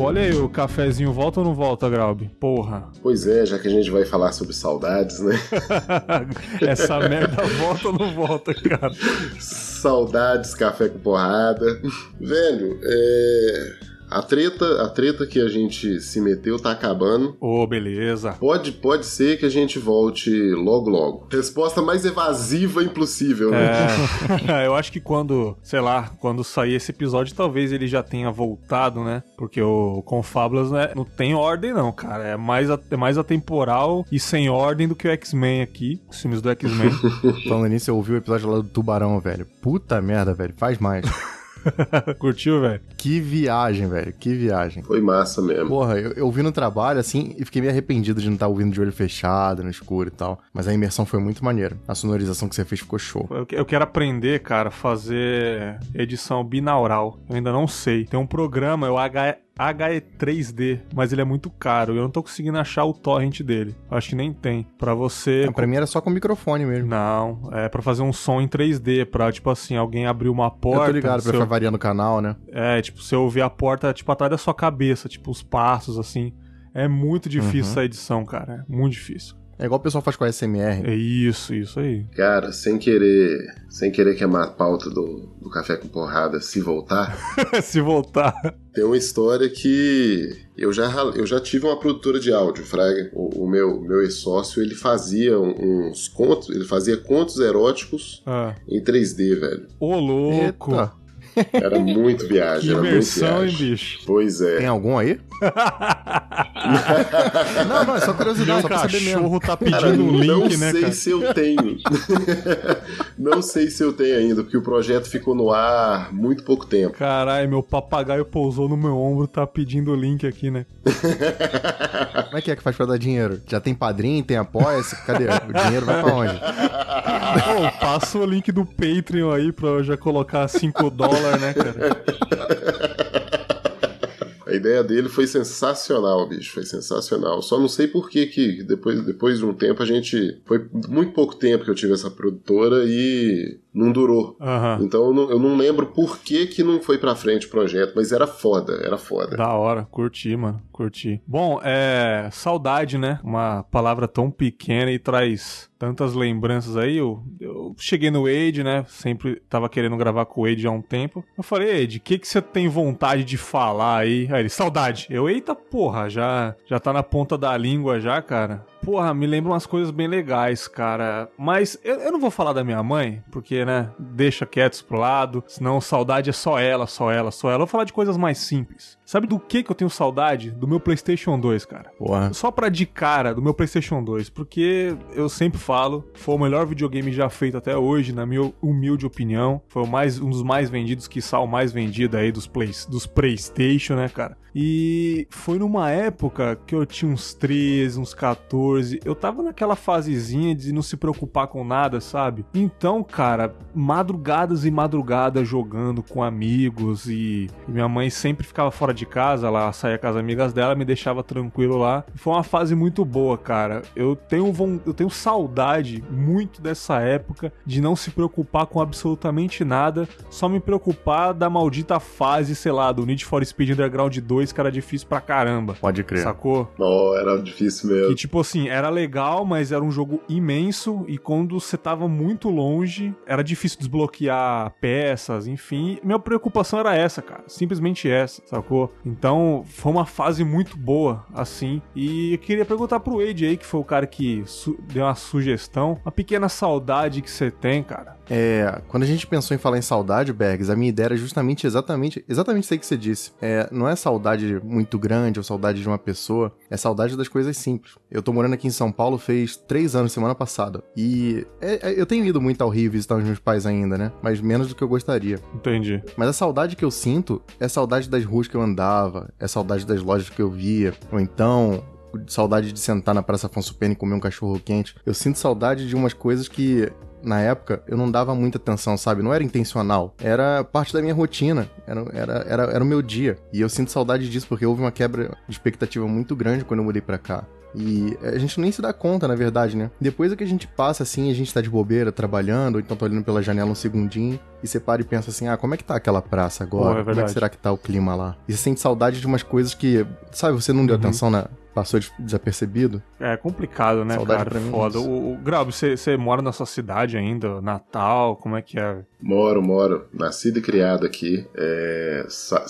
Pô, olha aí, o cafezinho volta ou não volta, Graub? Porra. Pois é, já que a gente vai falar sobre saudades, né? Essa merda volta ou não volta, cara? Saudades, café com porrada. Velho, é. A treta, a treta que a gente se meteu tá acabando. Ô, oh, beleza. Pode, pode ser que a gente volte logo logo. Resposta mais evasiva impossível, né? É, eu acho que quando, sei lá, quando sair esse episódio, talvez ele já tenha voltado, né? Porque o Confablas né, não tem ordem, não, cara. É mais, é mais atemporal e sem ordem do que o X-Men aqui, os filmes do X-Men. Falando nisso, eu ouvi o episódio lá do Tubarão, velho. Puta merda, velho. Faz mais. Curtiu, velho? Que viagem, velho. Que viagem. Foi massa mesmo. Porra, eu, eu vi no trabalho, assim, e fiquei meio arrependido de não estar ouvindo de olho fechado, no escuro e tal. Mas a imersão foi muito maneira. A sonorização que você fez ficou show. Eu, eu quero aprender, cara, fazer edição binaural. Eu ainda não sei. Tem um programa, é o H HE3D, mas ele é muito caro. Eu não tô conseguindo achar o torrent dele. Acho que nem tem. Para você. Não, pra mim era só com microfone mesmo. Não, é para fazer um som em 3D, pra, tipo assim, alguém abrir uma porta. Eu tô ligado, pra ficar variando o canal, né? É, tipo, você ouvir a porta, tipo, atrás da sua cabeça, tipo, os passos, assim. É muito difícil uhum. essa edição, cara. É muito difícil. É igual o pessoal faz com a SMR. É isso, isso aí. Cara, sem querer, sem querer queimar a pauta do, do café com porrada, se voltar. se voltar. Tem uma história que eu já, eu já tive uma produtora de áudio, Fraga. O, o meu, meu ex-sócio, ele fazia uns contos, ele fazia contos eróticos ah. em 3D, velho. Ô, louco! Eita. Era muito viagem, que era imersão, muito viagem. hein, bicho? Pois é. Tem algum aí? não, não, é só curiosidade, só pra saber mesmo. tá pedindo cara, um link, não né, sei se eu tenho. não sei se eu tenho ainda, porque o projeto ficou no ar muito pouco tempo. Caralho, meu papagaio pousou no meu ombro, tá pedindo o link aqui, né? Como é que é que faz pra dar dinheiro? Já tem padrinho, tem apoia-se? Cadê? O dinheiro vai pra onde? Pô, passa o link do Patreon aí pra eu já colocar 5 dólares, né, cara? A ideia dele foi sensacional, bicho, foi sensacional. Só não sei por que que depois, depois de um tempo a gente... Foi muito pouco tempo que eu tive essa produtora e não durou. Uhum. Então eu não, eu não, lembro por que que não foi pra frente o projeto, mas era foda, era foda. Da hora, curti, mano, curti. Bom, é... Saudade, né? Uma palavra tão pequena e traz tantas lembranças aí. Eu, eu cheguei no Wade, né? Sempre tava querendo gravar com o Wade há um tempo. Eu falei, Wade, o que que você tem vontade de falar aí? Aí ele, saudade. Eu, eita porra, já, já tá na ponta da língua já, cara. Porra, me lembra umas coisas bem legais, cara. Mas eu, eu, não vou falar da minha mãe, porque, né, deixa quietos pro lado. Senão saudade é só ela, só ela, só ela. Eu vou falar de coisas mais simples. Sabe do que que eu tenho saudade? Do meu PlayStation 2, cara. Porra. Só pra de cara, do meu PlayStation 2. Porque eu sempre falo, foi o melhor videogame já feito até hoje, na minha humilde opinião. Foi o mais, um dos mais vendidos, que o mais vendido aí dos, play, dos PlayStation, né, cara? E foi numa época que eu tinha uns 13, uns 14. Eu tava naquela fasezinha de não se preocupar com nada, sabe? Então, cara, madrugadas e madrugadas jogando com amigos e minha mãe sempre ficava fora de casa, ela saía com as amigas dela, me deixava tranquilo lá. Foi uma fase muito boa, cara. Eu tenho, eu tenho saudade muito dessa época de não se preocupar com absolutamente nada, só me preocupar da maldita fase, sei lá, do Need for Speed Underground 2 2 que era difícil pra caramba. Pode crer. Sacou? Não, era difícil mesmo. Que tipo assim, era legal, mas era um jogo imenso e quando você tava muito longe, era difícil desbloquear peças, enfim. Minha preocupação era essa, cara. Simplesmente essa, sacou? Então, foi uma fase muito boa, assim. E eu queria perguntar pro Wade aí, que foi o cara que deu uma sugestão, uma pequena saudade que você tem, cara. É, quando a gente pensou em falar em saudade, Bergs, a minha ideia era justamente exatamente, exatamente isso aí que você disse. É, não é saudade muito grande ou saudade de uma pessoa, é saudade das coisas simples. Eu tô morando aqui em São Paulo fez três anos, semana passada, e é, é, eu tenho ido muito ao Rio visitar os meus pais ainda, né? Mas menos do que eu gostaria. Entendi. Mas a saudade que eu sinto é saudade das ruas que eu andava, é saudade das lojas que eu via, ou então saudade de sentar na Praça Afonso Pena e comer um cachorro quente. Eu sinto saudade de umas coisas que na época, eu não dava muita atenção, sabe? Não era intencional. Era parte da minha rotina. Era, era, era, era o meu dia. E eu sinto saudade disso, porque houve uma quebra de expectativa muito grande quando eu mudei pra cá. E a gente nem se dá conta, na verdade, né? Depois é que a gente passa assim, a gente tá de bobeira, trabalhando, ou então tá olhando pela janela um segundinho. e você para e pensa assim, ah, como é que tá aquela praça agora? Pô, é como é que será que tá o clima lá? E você sente saudade de umas coisas que, sabe, você não deu uhum. atenção na, passou desapercebido. É complicado, né, Saudade cara? Pra mim Foda. O, o Grau, você, você mora nessa cidade ainda? Natal? Como é que é? Moro, moro. Nascido e criado aqui. É, sa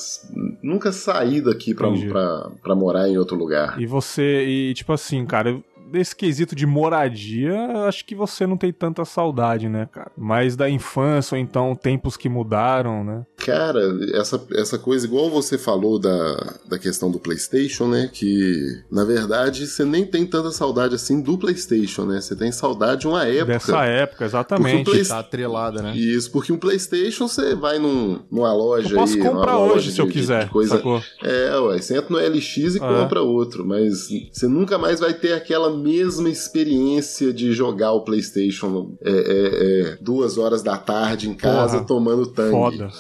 nunca saí daqui pra, pra, pra, morar em outro lugar. E você, e tipo assim, cara, desse quesito de moradia, acho que você não tem tanta saudade, né, cara? Mas da infância, ou então tempos que mudaram, né? Cara, essa, essa coisa, igual você falou da, da questão do PlayStation, né? Que na verdade você nem tem tanta saudade assim do PlayStation, né? Você tem saudade de uma época. Dessa época, exatamente. Play... Tá atrelada, né? Isso, porque um PlayStation você vai num, numa loja. Eu posso aí, comprar hoje se eu quiser. coisa... Sacou? É, ué, você entra no LX e é. compra outro, mas você nunca mais vai ter aquela mesma experiência de jogar o PlayStation é, é, é duas horas da tarde em casa Porra, tomando tangue. Foda.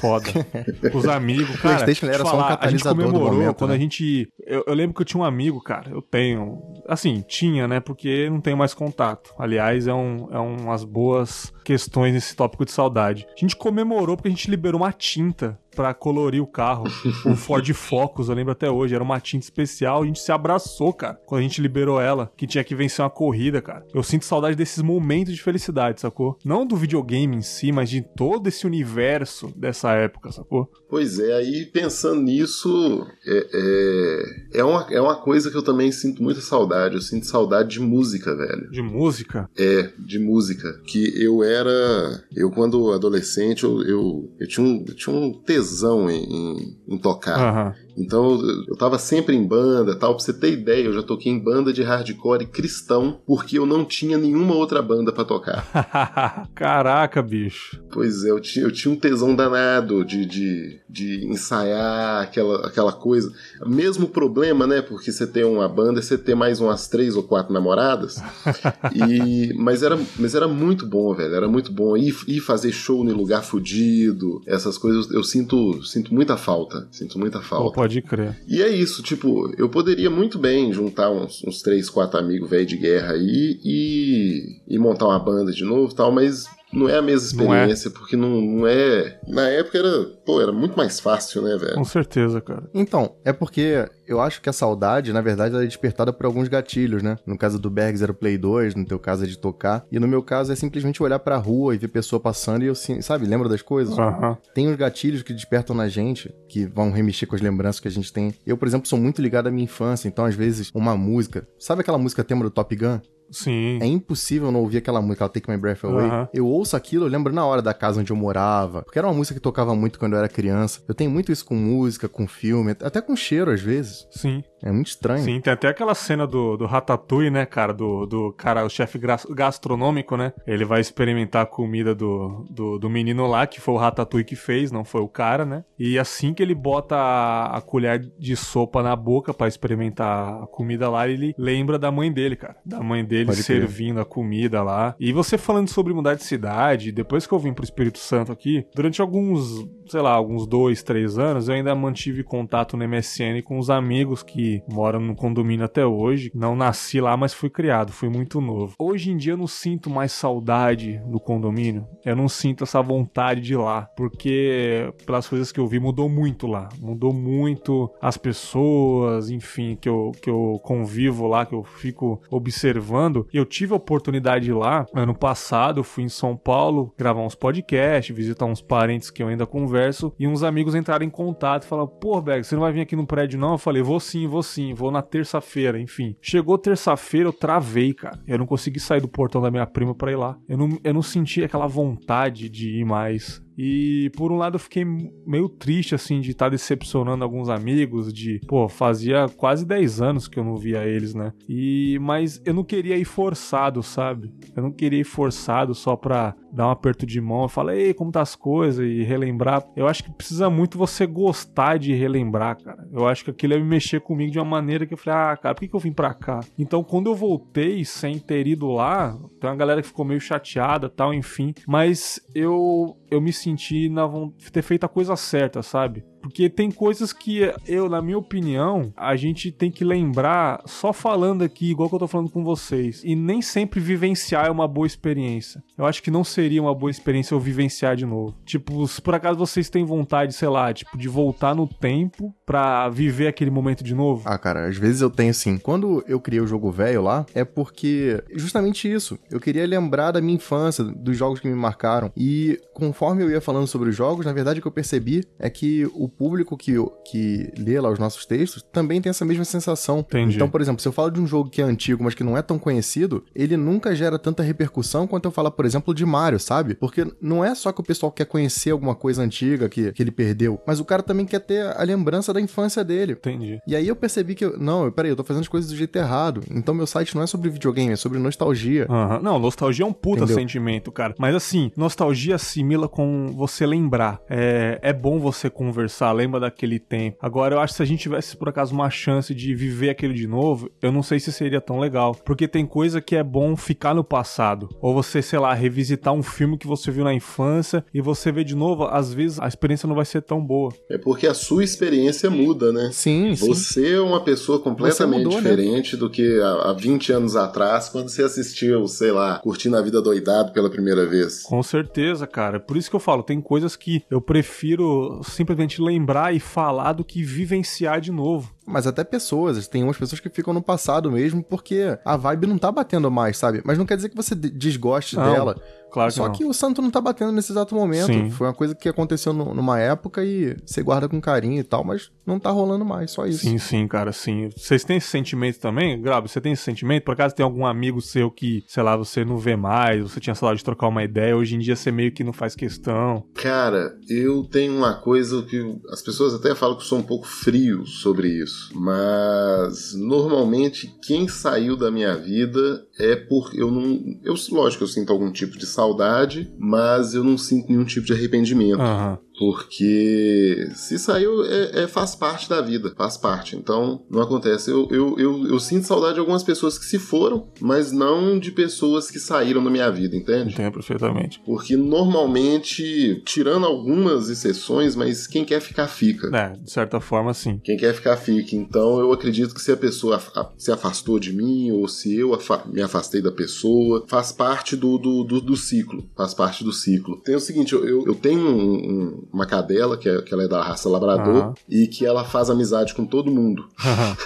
Foda. Os amigos, cara. PlayStation era falar, só um catalisador a gente comemorou momento, quando né? a gente. Eu, eu, lembro que eu tinha um amigo, cara. Eu tenho. Assim, tinha, né? Porque não tenho mais contato. Aliás, é, um, é umas boas questões nesse tópico de saudade. A gente comemorou porque a gente liberou uma tinta para colorir o carro. o Ford Focus, eu lembro até hoje, era uma tinta especial, a gente se abraçou, cara, quando a gente liberou ela, que tinha que vencer uma corrida, cara. Eu sinto saudade desses momentos de felicidade, sacou? Não do videogame em si, mas de todo esse universo dessa época, sacou? Pois é, aí pensando nisso, é, é, é, uma, é uma coisa que eu também sinto muita saudade. Eu sinto saudade de música, velho. De música? É, de música. Que eu era. Eu, quando adolescente, eu, eu, eu, tinha, um, eu tinha um tesão em, em, em tocar. Uhum. Então eu tava sempre em banda, tal. Pra você ter ideia, eu já toquei em banda de hardcore cristão porque eu não tinha nenhuma outra banda para tocar. Caraca, bicho. Pois é, eu tinha, eu tinha um tesão danado de, de, de ensaiar aquela, aquela coisa. Mesmo problema, né? Porque você tem uma banda, você tem mais umas três ou quatro namoradas. e mas era, mas era muito bom, velho. Era muito bom. Ir, ir fazer show em lugar fudido, essas coisas, eu sinto, sinto muita falta. Sinto muita falta. Pô, Pode crer. E é isso, tipo, eu poderia muito bem juntar uns, uns três, quatro amigos velho de guerra aí e, e montar uma banda de novo tal, mas não é a mesma experiência, não é. porque não, não é. Na época era, pô, era muito mais fácil, né, velho? Com certeza, cara. Então, é porque eu acho que a saudade, na verdade, ela é despertada por alguns gatilhos, né? No caso do Bergs era o Play 2, no teu caso é de tocar. E no meu caso é simplesmente olhar pra rua e ver pessoa passando e eu, sabe, lembra das coisas? Uhum. Tem uns gatilhos que despertam na gente, que vão remexer com as lembranças que a gente tem. Eu, por exemplo, sou muito ligado à minha infância, então às vezes uma música. Sabe aquela música tema do Top Gun? Sim. É impossível não ouvir aquela música, ela Take My Breath Away. Uhum. Eu ouço aquilo, eu lembro na hora da casa onde eu morava. Porque era uma música que tocava muito quando eu era criança. Eu tenho muito isso com música, com filme, até com cheiro às vezes. Sim. É muito estranho. Sim, tem até aquela cena do, do Ratatouille, né, cara? Do, do cara, o chefe gastronômico, né? Ele vai experimentar a comida do, do, do, menino lá, que foi o Ratatouille que fez, não foi o cara, né? E assim que ele bota a, a colher de sopa na boca para experimentar a comida lá, ele lembra da mãe dele, cara. Da mãe dele Pode servindo a comida lá. E você falando sobre mudar de cidade, depois que eu vim pro Espírito Santo aqui, durante alguns, sei lá, alguns dois, três anos, eu ainda mantive contato no MSN com os amigos que mora no condomínio até hoje. Não nasci lá, mas fui criado, fui muito novo. Hoje em dia eu não sinto mais saudade do condomínio. Eu não sinto essa vontade de ir lá, porque pelas coisas que eu vi mudou muito lá. Mudou muito as pessoas, enfim, que eu, que eu convivo lá, que eu fico observando. Eu tive a oportunidade de ir lá ano passado, fui em São Paulo gravar uns podcasts, visitar uns parentes que eu ainda converso e uns amigos entraram em contato e falaram: "Pô, Berg, você não vai vir aqui no prédio não?" Eu falei: "Vou sim, vou sim, vou na terça-feira, enfim. Chegou terça-feira, eu travei, cara. Eu não consegui sair do portão da minha prima pra ir lá. Eu não, eu não senti aquela vontade de ir mais. E por um lado eu fiquei meio triste, assim, de estar tá decepcionando alguns amigos, de, pô, fazia quase 10 anos que eu não via eles, né? E, mas eu não queria ir forçado, sabe? Eu não queria ir forçado só pra dar um aperto de mão e falar, ei, como tá as coisas? E relembrar. Eu acho que precisa muito você gostar de relembrar, cara. Eu acho que aquilo ia me mexer comigo de uma maneira que eu falei, ah, cara, por que, que eu vim pra cá? Então, quando eu voltei sem ter ido lá, tem uma galera que ficou meio chateada tal, enfim. Mas eu, eu me senti na ter feito a coisa certa, sabe? Porque tem coisas que eu, na minha opinião, a gente tem que lembrar só falando aqui, igual que eu tô falando com vocês. E nem sempre vivenciar é uma boa experiência. Eu acho que não seria uma boa experiência eu vivenciar de novo. Tipo, se por acaso vocês têm vontade, sei lá, tipo, de voltar no tempo pra viver aquele momento de novo. Ah, cara, às vezes eu tenho sim. Quando eu criei o jogo velho lá, é porque justamente isso. Eu queria lembrar da minha infância, dos jogos que me marcaram. E conforme eu ia falando sobre os jogos, na verdade o que eu percebi é que o público que, que lê lá os nossos textos também tem essa mesma sensação. Entendi. Então, por exemplo, se eu falo de um jogo que é antigo, mas que não é tão conhecido, ele nunca gera tanta repercussão quanto eu falar, por exemplo, de Mario, sabe? Porque não é só que o pessoal quer conhecer alguma coisa antiga que, que ele perdeu, mas o cara também quer ter a lembrança da infância dele. Entendi. E aí eu percebi que, eu, não, peraí, eu tô fazendo as coisas do jeito errado. Então meu site não é sobre videogame, é sobre nostalgia. Uhum. Não, nostalgia é um puta Entendeu? sentimento, cara. Mas assim, nostalgia assimila com você lembrar. É, é bom você conversar, lembra daquele tempo. Agora, eu acho que se a gente tivesse, por acaso, uma chance de viver aquele de novo, eu não sei se seria tão legal. Porque tem coisa que é bom ficar no passado. Ou você, sei lá, revisitar um filme que você viu na infância e você vê de novo, às vezes a experiência não vai ser tão boa. É porque a sua experiência muda, né? Sim, Você sim. é uma pessoa completamente mudou, né? diferente né? do que há 20 anos atrás, quando você assistiu, sei lá, curtindo a vida doidado pela primeira vez. Com certeza, cara. Por isso que eu falo, tem coisas que eu prefiro simplesmente lembrar e falar do que vivenciar de novo mas até pessoas. Tem umas pessoas que ficam no passado mesmo porque a vibe não tá batendo mais, sabe? Mas não quer dizer que você desgoste não. dela. Claro que Só não. que o santo não tá batendo nesse exato momento. Sim. Foi uma coisa que aconteceu no, numa época e você guarda com carinho e tal, mas não tá rolando mais, só isso. Sim, sim, cara, sim. Vocês têm esse sentimento também? Grabo, você tem esse sentimento? Por acaso tem algum amigo seu que, sei lá, você não vê mais, você tinha saudade de trocar uma ideia, hoje em dia você meio que não faz questão? Cara, eu tenho uma coisa que as pessoas até falam que eu sou um pouco frio sobre isso, mas normalmente quem saiu da minha vida é por eu não, eu lógico, eu sinto algum tipo de saudade, mas eu não sinto nenhum tipo de arrependimento. Uhum. Porque se saiu, é, é, faz parte da vida, faz parte. Então, não acontece. Eu, eu, eu, eu, sinto saudade de algumas pessoas que se foram, mas não de pessoas que saíram da minha vida, entende? Entendo perfeitamente. Porque normalmente, tirando algumas exceções, mas quem quer ficar, fica. É, de certa forma, sim. Quem quer ficar, fica. Então, eu acredito que se a pessoa se afastou de mim, ou se eu me afastei da pessoa, faz parte do, do, do, do ciclo. Faz parte do ciclo. Tem o seguinte, eu, eu tenho um, um uma cadela, que, é, que ela é da raça labrador, uhum. e que ela faz amizade com todo mundo. Uhum.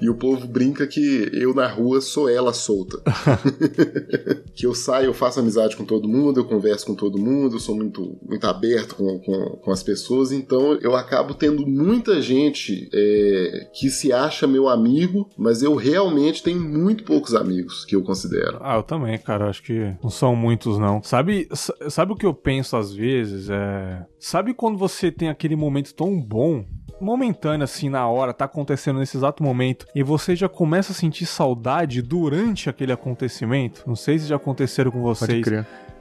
e o povo brinca que eu na rua sou ela solta. que eu saio, eu faço amizade com todo mundo, eu converso com todo mundo, eu sou muito, muito aberto com, com, com as pessoas, então eu acabo tendo muita gente é, que se acha meu amigo, mas eu realmente tenho muito poucos amigos que eu considero. Ah, eu também, cara, acho que não são muitos, não. Sabe, sabe o que eu penso às vezes? É... Sabe quando você tem aquele momento tão bom momentâneo assim na hora, tá acontecendo nesse exato momento, e você já começa a sentir saudade durante aquele acontecimento. Não sei se já aconteceram com vocês.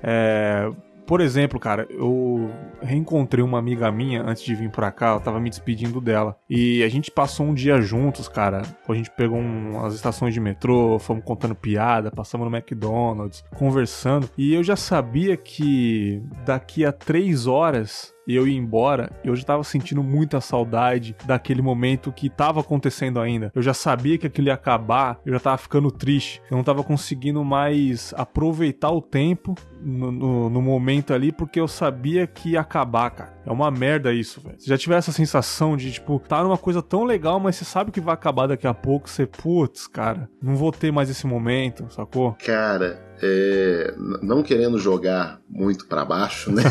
É, por exemplo, cara, eu reencontrei uma amiga minha antes de vir pra cá, eu tava me despedindo dela. E a gente passou um dia juntos, cara. A gente pegou umas estações de metrô, fomos contando piada, passamos no McDonald's, conversando. E eu já sabia que daqui a três horas eu ia embora, eu já tava sentindo muita saudade daquele momento que tava acontecendo ainda. Eu já sabia que aquilo ia acabar, eu já tava ficando triste. Eu não tava conseguindo mais aproveitar o tempo no, no, no momento ali, porque eu sabia que ia acabar, cara. É uma merda isso, velho. Você já tiver essa sensação de, tipo, tá numa coisa tão legal, mas você sabe que vai acabar daqui a pouco, você, putz, cara, não vou ter mais esse momento, sacou? Cara, é, não querendo jogar muito para baixo, né?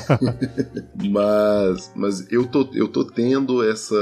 mas, mas eu tô, eu tô tendo essa,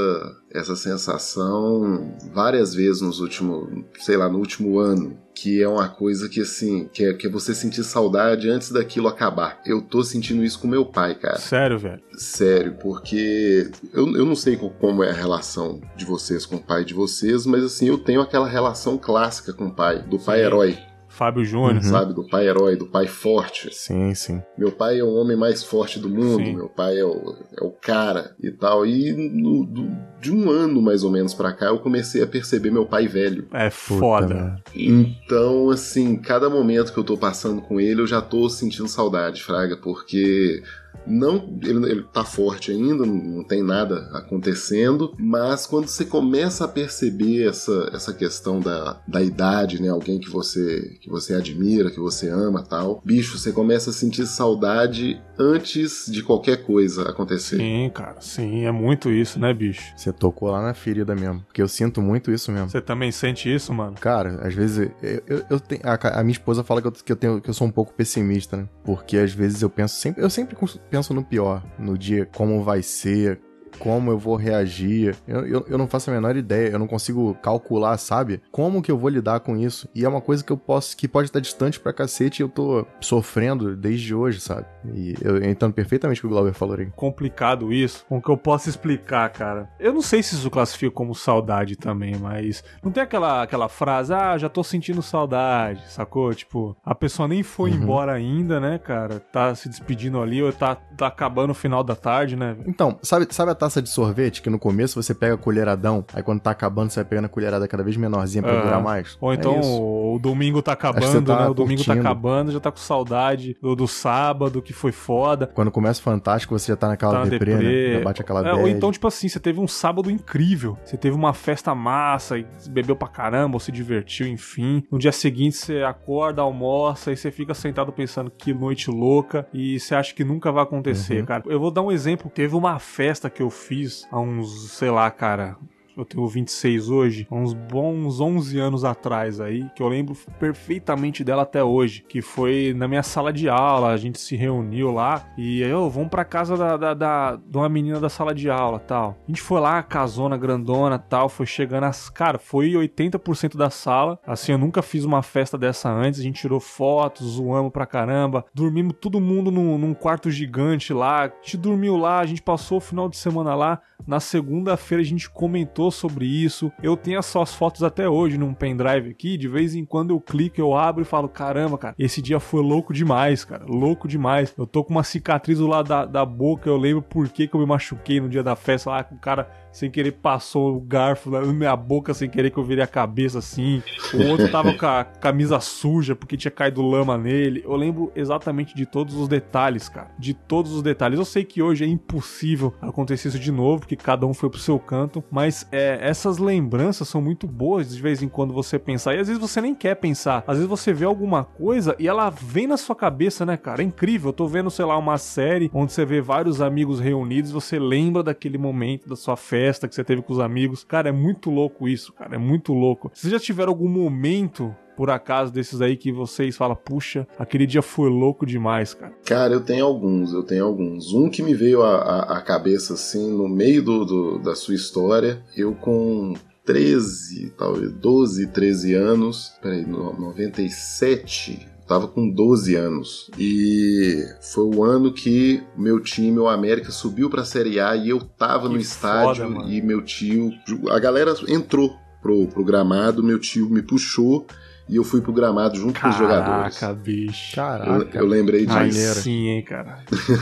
essa sensação várias vezes nos últimos, sei lá, no último ano. Que é uma coisa que, assim, que é, que é você sentir saudade antes daquilo acabar. Eu tô sentindo isso com meu pai, cara. Sério, velho? Sério, porque eu, eu não sei como é a relação de vocês com o pai de vocês, mas assim, eu tenho aquela relação clássica com o pai, do pai Sim. herói Fábio Júnior. Uhum. Sabe? Do pai herói, do pai forte. Sim, sim. Meu pai é o homem mais forte do mundo, sim. meu pai é o, é o cara e tal. E no, do, de um ano mais ou menos pra cá eu comecei a perceber meu pai velho. É foda. Então, assim, cada momento que eu tô passando com ele eu já tô sentindo saudade, Fraga, porque não, ele, ele tá forte ainda, não tem nada acontecendo, mas quando você começa a perceber essa, essa questão da, da idade, né? Alguém que você, que você admira, que você ama tal, bicho, você começa a sentir saudade antes de qualquer coisa acontecer. Sim, cara, sim, é muito isso, né, bicho? Você tocou lá na ferida mesmo, porque eu sinto muito isso mesmo. Você também sente isso, mano? Cara, às vezes eu, eu, eu tenho, a, a, minha esposa fala que eu, que eu, tenho, que eu sou um pouco pessimista, né? Porque às vezes eu penso sempre, eu sempre penso no pior, no dia como vai ser, como eu vou reagir. Eu, eu, eu, não faço a menor ideia, eu não consigo calcular, sabe? Como que eu vou lidar com isso? E é uma coisa que eu posso, que pode estar distante pra cacete e eu tô sofrendo desde hoje, sabe? E eu, entendo perfeitamente o que o Glauber falou aí. Complicado isso. Com que eu posso explicar, cara. Eu não sei se isso classifica como saudade também, mas não tem aquela, aquela frase, ah, já tô sentindo saudade, sacou? Tipo, a pessoa nem foi uhum. embora ainda, né, cara? Tá se despedindo ali, ou tá, tá acabando o final da tarde, né? Então, sabe, sabe a taça de sorvete que no começo você pega colheradão, aí quando tá acabando você vai pegando a colherada cada vez menorzinha pra durar mais? Ou então é o domingo tá acabando, tá né? O domingo tá acabando, já tá com saudade do, do sábado, que foi foda. Quando começa o Fantástico, você já tá naquela tá deprê, deprê. Né? Já bate aquela é, Ou então, tipo assim, você teve um sábado incrível. Você teve uma festa massa e bebeu pra caramba, ou se divertiu, enfim. No dia seguinte você acorda, almoça e você fica sentado pensando que noite louca e você acha que nunca vai acontecer, uhum. cara. Eu vou dar um exemplo. Teve uma festa que eu fiz há uns, sei lá, cara, eu tenho 26 hoje, uns bons 11 anos atrás aí, que eu lembro perfeitamente dela até hoje, que foi na minha sala de aula, a gente se reuniu lá e eu, oh, vamos pra casa da, da, da, de uma menina da sala de aula tal. A gente foi lá, casona, grandona tal, foi chegando as... Cara, foi 80% da sala, assim, eu nunca fiz uma festa dessa antes, a gente tirou fotos, zoamos pra caramba, dormimos todo mundo num, num quarto gigante lá, a gente dormiu lá, a gente passou o final de semana lá, na segunda-feira a gente comentou sobre isso. Eu tenho as suas fotos até hoje num pendrive aqui. De vez em quando eu clico, eu abro e falo: caramba, cara, esse dia foi louco demais, cara. Louco demais. Eu tô com uma cicatriz do lado da, da boca. Eu lembro por que, que eu me machuquei no dia da festa lá com o cara sem querer passou o garfo na minha boca sem querer que eu virei a cabeça assim. O outro tava com a camisa suja porque tinha caído lama nele. Eu lembro exatamente de todos os detalhes, cara. De todos os detalhes. Eu sei que hoje é impossível acontecer isso de novo, porque cada um foi pro seu canto, mas é, essas lembranças são muito boas de vez em quando você pensar. E às vezes você nem quer pensar. Às vezes você vê alguma coisa e ela vem na sua cabeça, né, cara? É incrível. Eu tô vendo, sei lá, uma série onde você vê vários amigos reunidos, você lembra daquele momento da sua festa festa que você teve com os amigos. Cara, é muito louco isso, cara. É muito louco. Vocês já tiveram algum momento por acaso desses aí que vocês falam, puxa, aquele dia foi louco demais, cara? Cara, eu tenho alguns, eu tenho alguns. Um que me veio à cabeça assim, no meio do, do, da sua história, eu com 13, talvez 12, 13 anos, peraí, 97, tava com 12 anos. E foi o ano que meu time, o América, subiu pra Série A e eu tava que no estádio foda, e meu tio. A galera entrou pro, pro gramado, meu tio me puxou e eu fui pro gramado junto Caraca, com os jogadores. Caraca, bicho. Caraca. Eu, eu lembrei disso. Maneiro. Sim, hein, cara.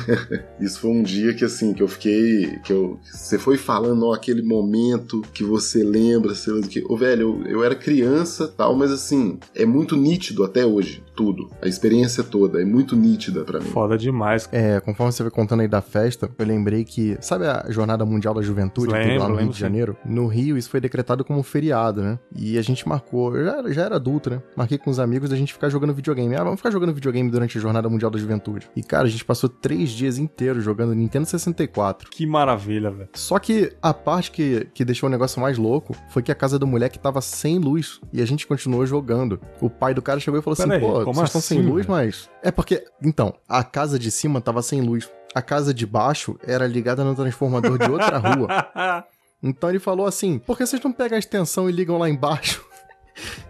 Isso foi um dia que, assim, que eu fiquei... que eu, Você foi falando, ó, aquele momento que você lembra, sei lá do que... Ô, velho, eu, eu era criança tal, mas, assim, é muito nítido até hoje, tudo. A experiência toda é muito nítida para mim. Foda demais. É, conforme você foi contando aí da festa, eu lembrei que... Sabe a Jornada Mundial da Juventude? Lembro, lá no Rio de Janeiro? No Rio, isso foi decretado como feriado, né? E a gente marcou... Eu já, já era adulto, né? Marquei com os amigos da gente ficar jogando videogame. Ah, vamos ficar jogando videogame durante a Jornada Mundial da Juventude. E, cara, a gente passou três dias inteiros jogando Nintendo 64. Que maravilha, velho. Só que a parte que, que deixou o negócio mais louco foi que a casa do moleque tava sem luz e a gente continuou jogando. O pai do cara chegou e falou Pera assim: aí, pô, vocês estão sem assim, luz, mas. É porque. Então, a casa de cima tava sem luz. A casa de baixo era ligada no transformador de outra rua. Então ele falou assim: por que vocês não pegam a extensão e ligam lá embaixo?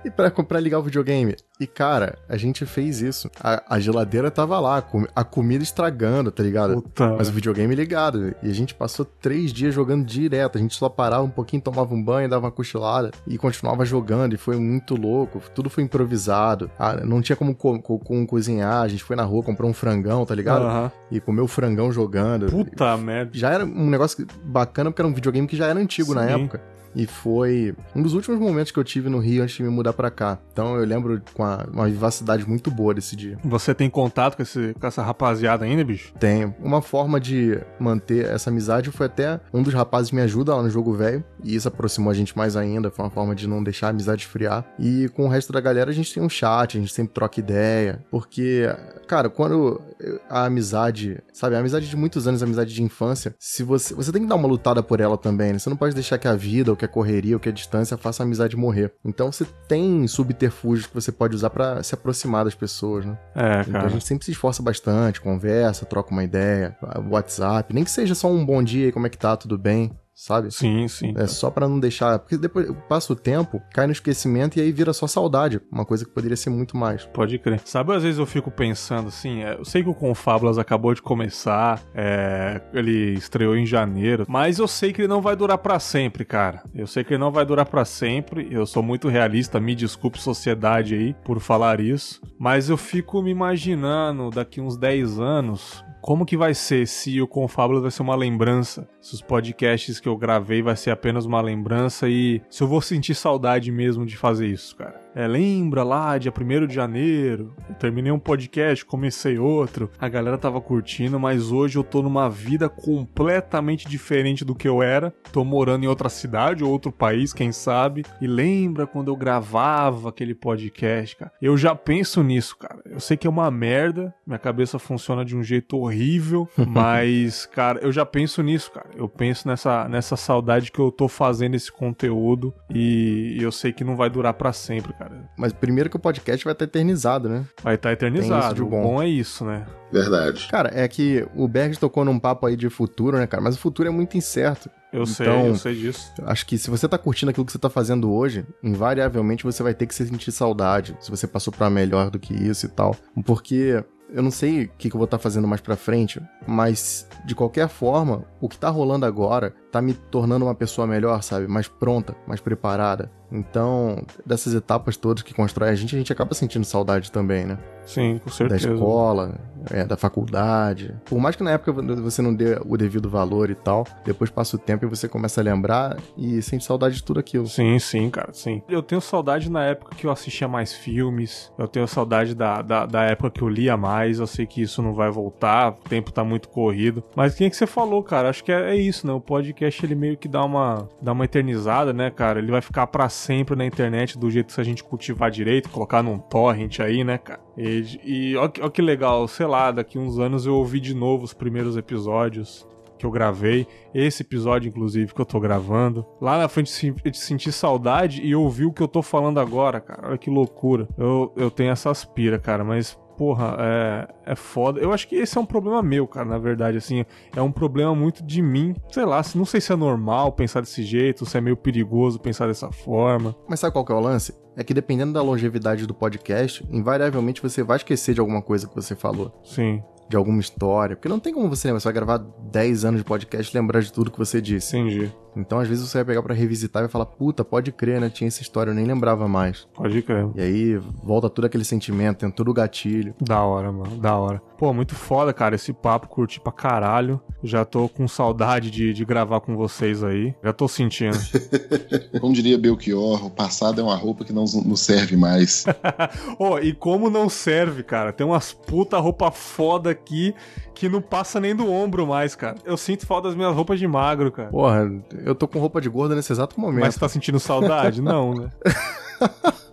E pra, pra ligar o videogame. E, cara, a gente fez isso. A, a geladeira tava lá, a comida estragando, tá ligado? Puta. Mas o videogame ligado. E a gente passou três dias jogando direto. A gente só parava um pouquinho, tomava um banho, dava uma cochilada e continuava jogando. E foi muito louco. Tudo foi improvisado. Ah, não tinha como, co como cozinhar. A gente foi na rua, comprou um frangão, tá ligado? Uhum. E comeu o frangão jogando. Puta merda. Já era um negócio bacana porque era um videogame que já era antigo Sim. na época. E foi um dos últimos momentos que eu tive no Rio antes de me mudar para cá. Então eu lembro com uma vivacidade muito boa desse dia. Você tem contato com, esse, com essa rapaziada ainda, bicho? Tenho. Uma forma de manter essa amizade foi até um dos rapazes me ajuda lá no jogo velho. E isso aproximou a gente mais ainda. Foi uma forma de não deixar a amizade esfriar. E com o resto da galera a gente tem um chat, a gente sempre troca ideia. Porque, cara, quando a amizade, sabe, a amizade de muitos anos, a amizade de infância, se você. Você tem que dar uma lutada por ela também, né? Você não pode deixar que a vida, ou que a correria, ou que a distância faça a amizade morrer. Então você tem subterfúgios que você pode usar para se aproximar das pessoas, né? É, cara. Então a gente sempre se esforça bastante, conversa, troca uma ideia, WhatsApp, nem que seja só um bom dia, como é que tá, tudo bem sabe? Sim, sim. É só para não deixar. Porque depois passa o tempo, cai no esquecimento e aí vira só saudade. Uma coisa que poderia ser muito mais. Pode crer. Sabe, às vezes eu fico pensando assim, é, eu sei que o Confábulas acabou de começar, é, ele estreou em janeiro, mas eu sei que ele não vai durar para sempre, cara. Eu sei que ele não vai durar para sempre. Eu sou muito realista, me desculpe sociedade aí por falar isso, mas eu fico me imaginando daqui uns 10 anos como que vai ser se o Confábulas vai ser uma lembrança? Se os podcasts que eu gravei vai ser apenas uma lembrança e se eu vou sentir saudade mesmo de fazer isso, cara? É, lembra lá, dia 1 de janeiro, eu terminei um podcast, comecei outro, a galera tava curtindo, mas hoje eu tô numa vida completamente diferente do que eu era. Tô morando em outra cidade ou outro país, quem sabe. E lembra quando eu gravava aquele podcast, cara? Eu já penso nisso, cara. Eu sei que é uma merda, minha cabeça funciona de um jeito horrível, mas, cara, eu já penso nisso, cara. Eu penso nessa, nessa saudade que eu tô fazendo esse conteúdo e eu sei que não vai durar para sempre, cara cara. Mas primeiro que o podcast vai estar eternizado, né? Vai estar eternizado. O bom. bom é isso, né? Verdade. Cara, é que o Berg tocou num papo aí de futuro, né, cara? Mas o futuro é muito incerto. Eu então, sei, eu sei disso. Acho que se você tá curtindo aquilo que você tá fazendo hoje, invariavelmente você vai ter que sentir saudade. Se você passou para melhor do que isso e tal. Porque eu não sei o que, que eu vou estar tá fazendo mais pra frente, mas de qualquer forma, o que tá rolando agora tá me tornando uma pessoa melhor, sabe? Mais pronta, mais preparada. Então, dessas etapas todas que constrói a gente, a gente acaba sentindo saudade também, né? Sim, com certeza. Da escola, é, da faculdade. Por mais que na época você não dê o devido valor e tal, depois passa o tempo e você começa a lembrar e sente saudade de tudo aquilo. Sim, sim, cara, sim. Eu tenho saudade na época que eu assistia mais filmes, eu tenho saudade da, da, da época que eu lia mais, eu sei que isso não vai voltar, o tempo tá muito corrido. Mas quem é que você falou, cara? Acho que é, é isso, né? O podcast ele meio que dá uma, dá uma eternizada, né, cara? Ele vai ficar para sempre na internet do jeito que a gente cultivar direito, colocar num torrent aí, né, cara? E, e ó, ó que legal, sei lá, daqui uns anos eu ouvi de novo os primeiros episódios que eu gravei, esse episódio, inclusive, que eu tô gravando. Lá na frente eu senti saudade e ouvir o que eu tô falando agora, cara. Olha que loucura. Eu, eu tenho essa aspira, cara, mas porra, é, é foda. Eu acho que esse é um problema meu, cara, na verdade, assim. É um problema muito de mim. Sei lá, não sei se é normal pensar desse jeito, se é meio perigoso pensar dessa forma. Mas sabe qual que é o lance? É que dependendo da longevidade do podcast, invariavelmente você vai esquecer de alguma coisa que você falou. Sim de alguma história. Porque não tem como você lembrar. Você vai gravar 10 anos de podcast e lembrar de tudo que você disse. Entendi. Então, às vezes, você vai pegar para revisitar e vai falar, puta, pode crer, né? Tinha essa história, eu nem lembrava mais. Pode crer. E aí, volta tudo aquele sentimento, tem todo o gatilho. Da hora, mano, da hora. Pô, muito foda, cara, esse papo, curti pra caralho. Já tô com saudade de, de gravar com vocês aí. Já tô sentindo. como diria Belchior, o passado é uma roupa que não, não serve mais. oh, e como não serve, cara? Tem umas puta roupa foda aqui que não passa nem do ombro mais, cara. Eu sinto falta das minhas roupas de magro, cara. Porra, eu tô com roupa de gorda nesse exato momento. Mas tá sentindo saudade? não, né?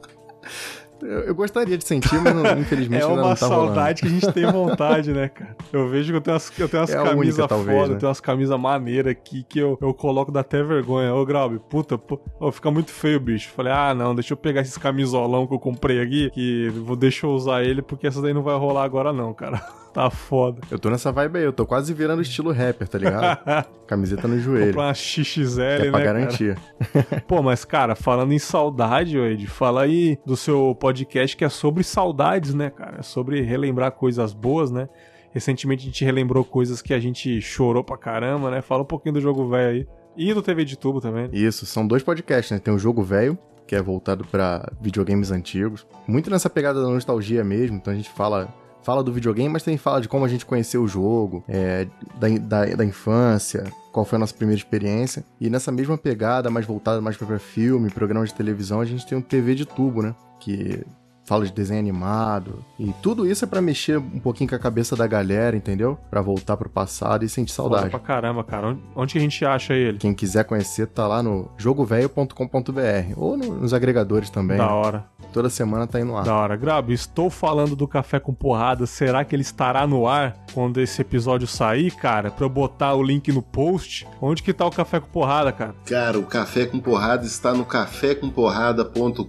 Eu gostaria de sentir, mas não, infelizmente é não tá É uma saudade que a gente tem vontade, né, cara? Eu vejo que eu tenho umas, eu tenho umas é camisas foda, né? eu tenho umas camisas maneiras aqui que eu, eu coloco dá até vergonha. Ô, Graubi, puta, pô, fica muito feio, bicho. Falei, ah, não, deixa eu pegar esses camisolão que eu comprei aqui, que vou, deixa eu usar ele, porque essa daí não vai rolar agora não, cara. Tá foda. Eu tô nessa vibe aí, eu tô quase virando estilo rapper, tá ligado? Camiseta no joelho. Comprar uma XXL, é né? pra garantir. Pô, mas cara, falando em saudade, Ed, fala aí do seu podcast que é sobre saudades, né, cara? É sobre relembrar coisas boas, né? Recentemente a gente relembrou coisas que a gente chorou pra caramba, né? Fala um pouquinho do jogo velho aí. E do TV de tubo também. Isso, são dois podcasts, né? Tem o Jogo Velho, que é voltado para videogames antigos. Muito nessa pegada da nostalgia mesmo, então a gente fala fala do videogame, mas também fala de como a gente conheceu o jogo, é, da, da, da infância, qual foi a nossa primeira experiência. E nessa mesma pegada, mais voltada mais para filme, programa de televisão, a gente tem um TV de tubo, né? Que fala de desenho animado. E tudo isso é para mexer um pouquinho com a cabeça da galera, entendeu? Para voltar pro passado e sentir saudade. Foda pra caramba, cara. Onde que a gente acha ele? Quem quiser conhecer, tá lá no jogovelho.com.br ou no, nos agregadores também. Da né? hora. Toda semana tá indo ar. Da hora. Grabo, estou falando do Café com Porrada. Será que ele estará no ar quando esse episódio sair, cara? Pra eu botar o link no post? Onde que tá o Café com Porrada, cara? Cara, o Café com Porrada está no cafécomporrada.com.br.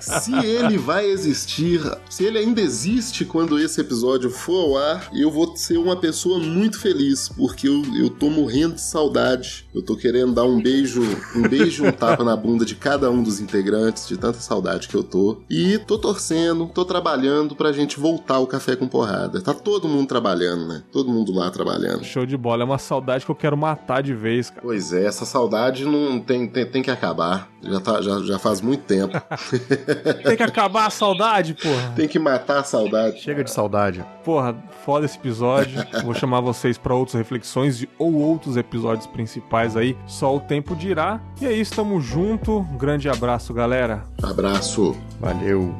se ele vai existir, se ele ainda existe quando esse episódio for ao ar, eu vou ser uma pessoa muito feliz, porque eu, eu tô morrendo de saudade. Eu tô querendo dar um beijo, um beijo, um tapa na bunda de cada um dos integrantes, de tanta saudade que eu tô. E tô torcendo, tô trabalhando pra gente voltar ao Café com Porrada. Tá todo mundo trabalhando, né? Todo mundo lá trabalhando. Show de bola, é uma saudade que eu quero matar de vez, cara. Pois é, essa saudade não tem, tem, tem que acabar. Já, tá, já, já faz muito tempo. Tem que acabar a saudade, porra. Tem que matar a saudade. Chega de saudade. Porra, foda esse episódio. Vou chamar vocês para outras reflexões ou outros episódios principais aí. Só o tempo dirá. E é isso, tamo junto. Um grande abraço, galera. Abraço. Valeu.